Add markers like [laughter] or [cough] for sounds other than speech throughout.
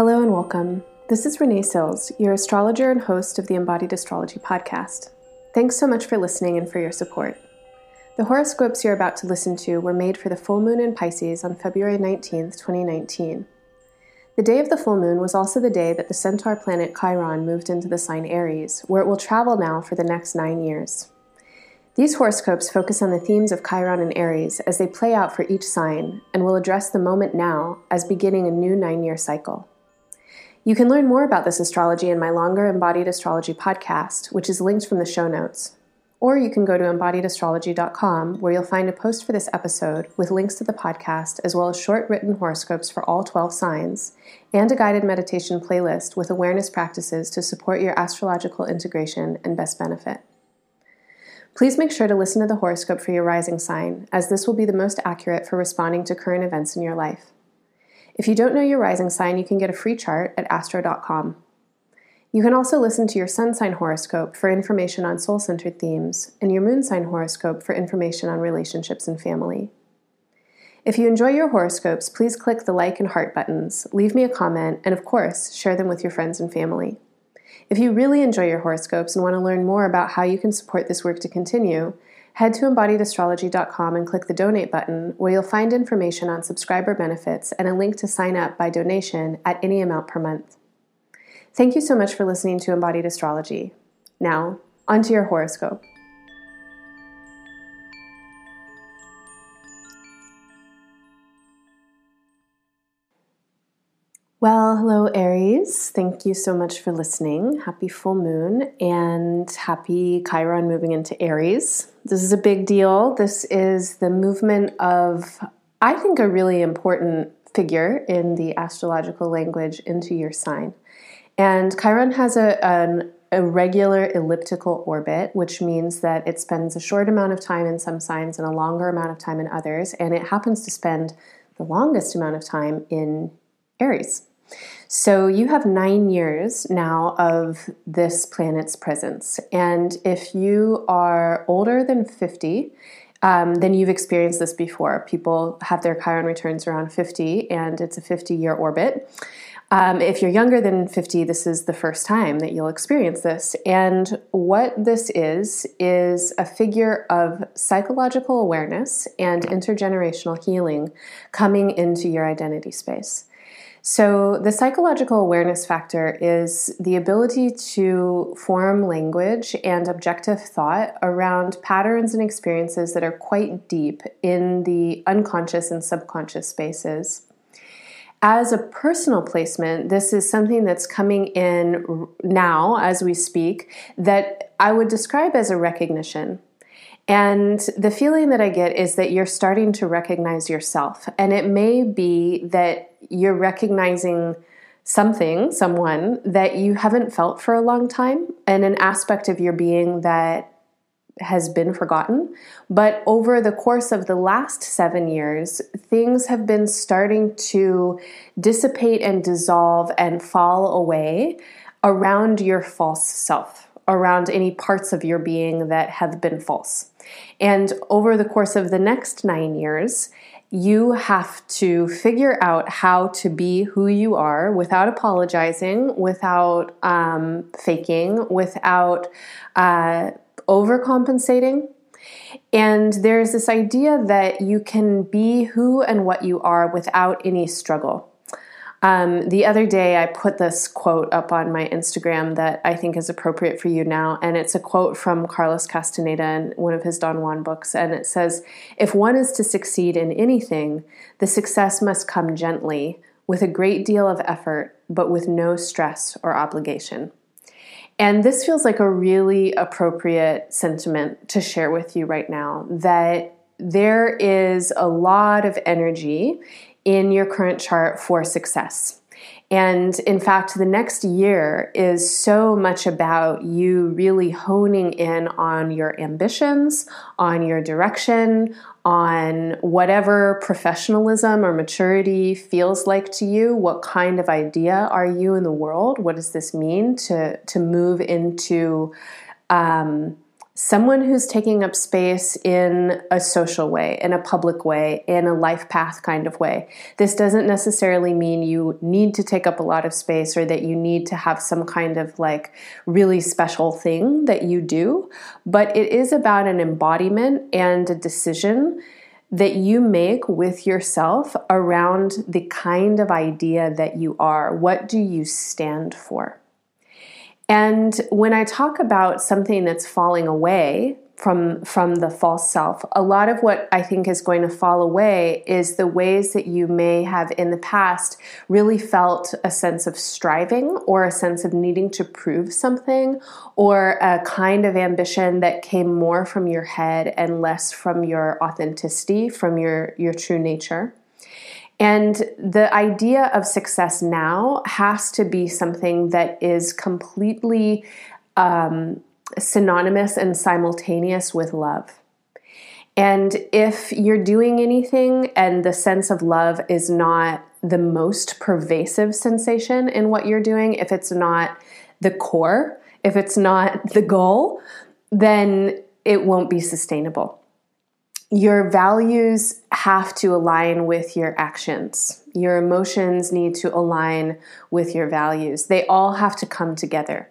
Hello and welcome. This is Renee Sills, your astrologer and host of the Embodied Astrology podcast. Thanks so much for listening and for your support. The horoscopes you're about to listen to were made for the full moon in Pisces on February 19th, 2019. The day of the full moon was also the day that the centaur planet Chiron moved into the sign Aries, where it will travel now for the next nine years. These horoscopes focus on the themes of Chiron and Aries as they play out for each sign and will address the moment now as beginning a new nine year cycle. You can learn more about this astrology in my longer Embodied Astrology podcast, which is linked from the show notes. Or you can go to embodiedastrology.com, where you'll find a post for this episode with links to the podcast, as well as short written horoscopes for all 12 signs, and a guided meditation playlist with awareness practices to support your astrological integration and best benefit. Please make sure to listen to the horoscope for your rising sign, as this will be the most accurate for responding to current events in your life. If you don't know your rising sign, you can get a free chart at astro.com. You can also listen to your sun sign horoscope for information on soul centered themes, and your moon sign horoscope for information on relationships and family. If you enjoy your horoscopes, please click the like and heart buttons, leave me a comment, and of course, share them with your friends and family. If you really enjoy your horoscopes and want to learn more about how you can support this work to continue, head to embodiedastrology.com and click the donate button, where you'll find information on subscriber benefits and a link to sign up by donation at any amount per month. Thank you so much for listening to Embodied Astrology. Now, onto your horoscope. Well, hello, Aries. Thank you so much for listening. Happy full moon and happy Chiron moving into Aries. This is a big deal. This is the movement of, I think, a really important figure in the astrological language into your sign. And Chiron has a, an irregular elliptical orbit, which means that it spends a short amount of time in some signs and a longer amount of time in others. And it happens to spend the longest amount of time in Aries. So you have nine years now of this planet's presence. And if you are older than 50, um, then you've experienced this before. People have their Chiron returns around 50, and it's a 50 year orbit. Um, if you're younger than 50, this is the first time that you'll experience this. And what this is, is a figure of psychological awareness and intergenerational healing coming into your identity space. So, the psychological awareness factor is the ability to form language and objective thought around patterns and experiences that are quite deep in the unconscious and subconscious spaces. As a personal placement, this is something that's coming in now as we speak that I would describe as a recognition. And the feeling that I get is that you're starting to recognize yourself. And it may be that you're recognizing something, someone that you haven't felt for a long time, and an aspect of your being that has been forgotten. But over the course of the last seven years, things have been starting to dissipate and dissolve and fall away around your false self, around any parts of your being that have been false. And over the course of the next nine years, you have to figure out how to be who you are without apologizing, without um, faking, without uh, overcompensating. And there's this idea that you can be who and what you are without any struggle. Um, the other day, I put this quote up on my Instagram that I think is appropriate for you now, and it's a quote from Carlos Castaneda in one of his Don Juan books, and it says, "If one is to succeed in anything, the success must come gently, with a great deal of effort, but with no stress or obligation." And this feels like a really appropriate sentiment to share with you right now. That there is a lot of energy in your current chart for success. And in fact, the next year is so much about you really honing in on your ambitions, on your direction, on whatever professionalism or maturity feels like to you. What kind of idea are you in the world? What does this mean to, to move into um, someone who's taking up space in a social way, in a public way, in a life path kind of way. This doesn't necessarily mean you need to take up a lot of space or that you need to have some kind of like really special thing that you do, but it is about an embodiment and a decision that you make with yourself around the kind of idea that you are. What do you stand for? And when I talk about something that's falling away from from the false self, a lot of what I think is going to fall away is the ways that you may have in the past really felt a sense of striving or a sense of needing to prove something or a kind of ambition that came more from your head and less from your authenticity, from your your true nature. And the idea of success now has to be something that is completely um, synonymous and simultaneous with love. And if you're doing anything and the sense of love is not the most pervasive sensation in what you're doing, if it's not the core, if it's not the goal, then it won't be sustainable your values have to align with your actions. Your emotions need to align with your values. They all have to come together.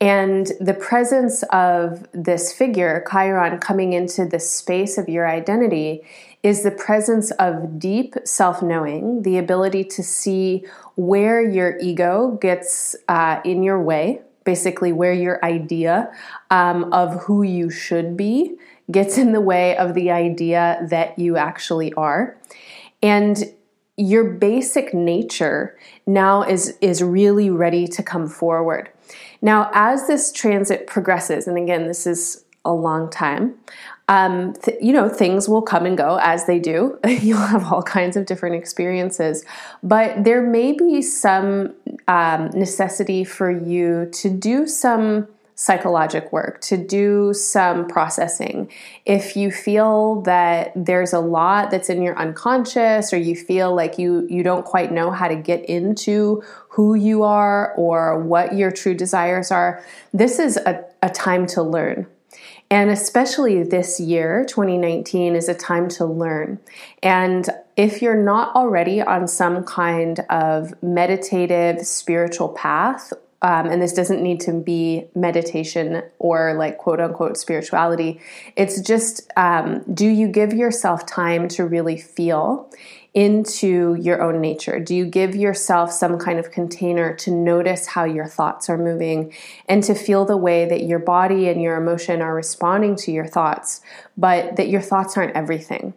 And the presence of this figure, Chiron, coming into the space of your identity is the presence of deep self knowing, the ability to see where your ego gets uh, in your way, basically, where your idea um, of who you should be gets in the way of the idea that you actually are. And your basic nature now is is really ready to come forward. Now, as this transit progresses, and again, this is a long time, um, th- you know, things will come and go as they do. [laughs] You'll have all kinds of different experiences, but there may be some um, necessity for you to do some psychologic work, to do some processing. If you feel that there's a lot that's in your unconscious or you feel like you you don't quite know how to get into who you are or what your true desires are, this is a, a time to learn. And especially this year, 2019, is a time to learn. And if you're not already on some kind of meditative spiritual path um, and this doesn't need to be meditation or like quote unquote spirituality. It's just um, do you give yourself time to really feel into your own nature? Do you give yourself some kind of container to notice how your thoughts are moving and to feel the way that your body and your emotion are responding to your thoughts, but that your thoughts aren't everything?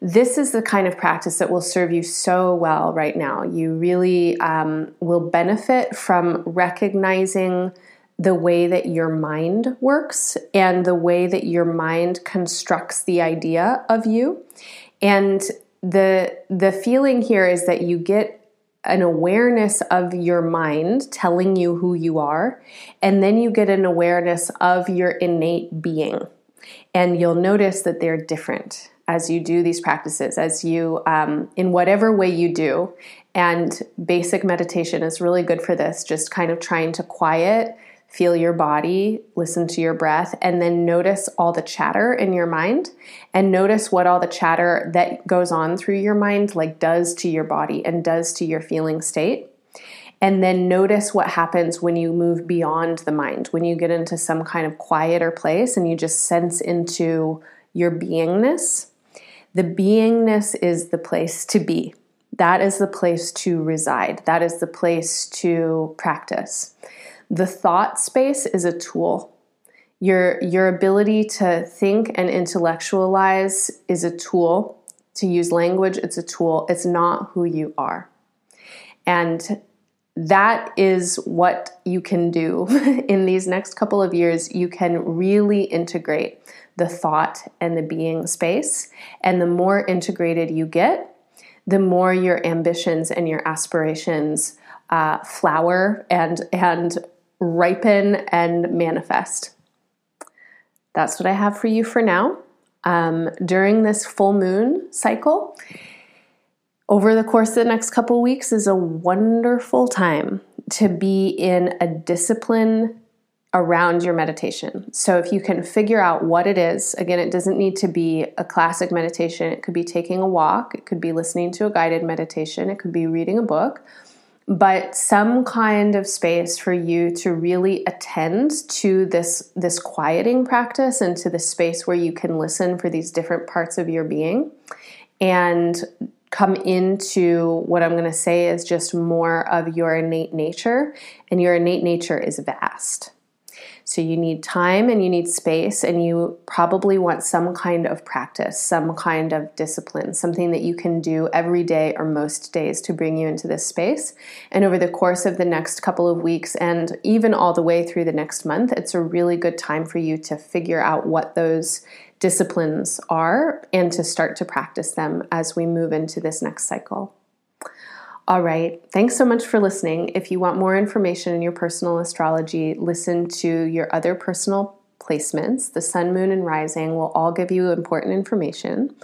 This is the kind of practice that will serve you so well right now. You really um, will benefit from recognizing the way that your mind works and the way that your mind constructs the idea of you. And the the feeling here is that you get an awareness of your mind telling you who you are, and then you get an awareness of your innate being. And you'll notice that they're different as you do these practices, as you, um, in whatever way you do. And basic meditation is really good for this, just kind of trying to quiet, feel your body, listen to your breath, and then notice all the chatter in your mind and notice what all the chatter that goes on through your mind like does to your body and does to your feeling state. And then notice what happens when you move beyond the mind, when you get into some kind of quieter place and you just sense into your beingness the beingness is the place to be. That is the place to reside. That is the place to practice. The thought space is a tool. Your, your ability to think and intellectualize is a tool. To use language, it's a tool. It's not who you are. And that is what you can do [laughs] in these next couple of years. You can really integrate the thought and the being space. And the more integrated you get, the more your ambitions and your aspirations uh, flower and and ripen and manifest. That's what I have for you for now. Um, during this full moon cycle, over the course of the next couple weeks is a wonderful time to be in a discipline around your meditation. So if you can figure out what it is, again, it doesn't need to be a classic meditation. It could be taking a walk, it could be listening to a guided meditation, it could be reading a book, but some kind of space for you to really attend to this this quieting practice and to the space where you can listen for these different parts of your being and come into what I'm going to say is just more of your innate nature and your innate nature is vast. So you need time and you need space, and you probably want some kind of practice, some kind of discipline, something that you can do every day or most days to bring you into this space. And over the course of the next couple of weeks, and even all the way through the next month, it's a really good time for you to figure out what those disciplines are and to start to practice them as we move into this next cycle. All right. Thanks so much for listening. If you want more information in your personal astrology, listen to your other personal placements. The sun, moon, and rising will all give you important information.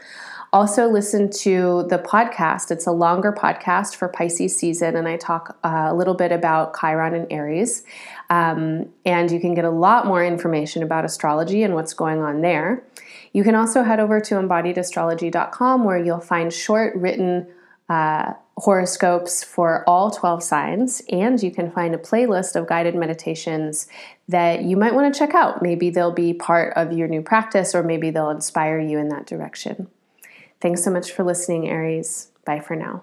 Also, listen to the podcast. It's a longer podcast for Pisces season, and I talk uh, a little bit about Chiron and Aries. Um, and you can get a lot more information about astrology and what's going on there. You can also head over to embodiedastrology.com where you'll find short written uh, horoscopes for all 12 signs, and you can find a playlist of guided meditations that you might want to check out. Maybe they'll be part of your new practice, or maybe they'll inspire you in that direction. Thanks so much for listening, Aries. Bye for now.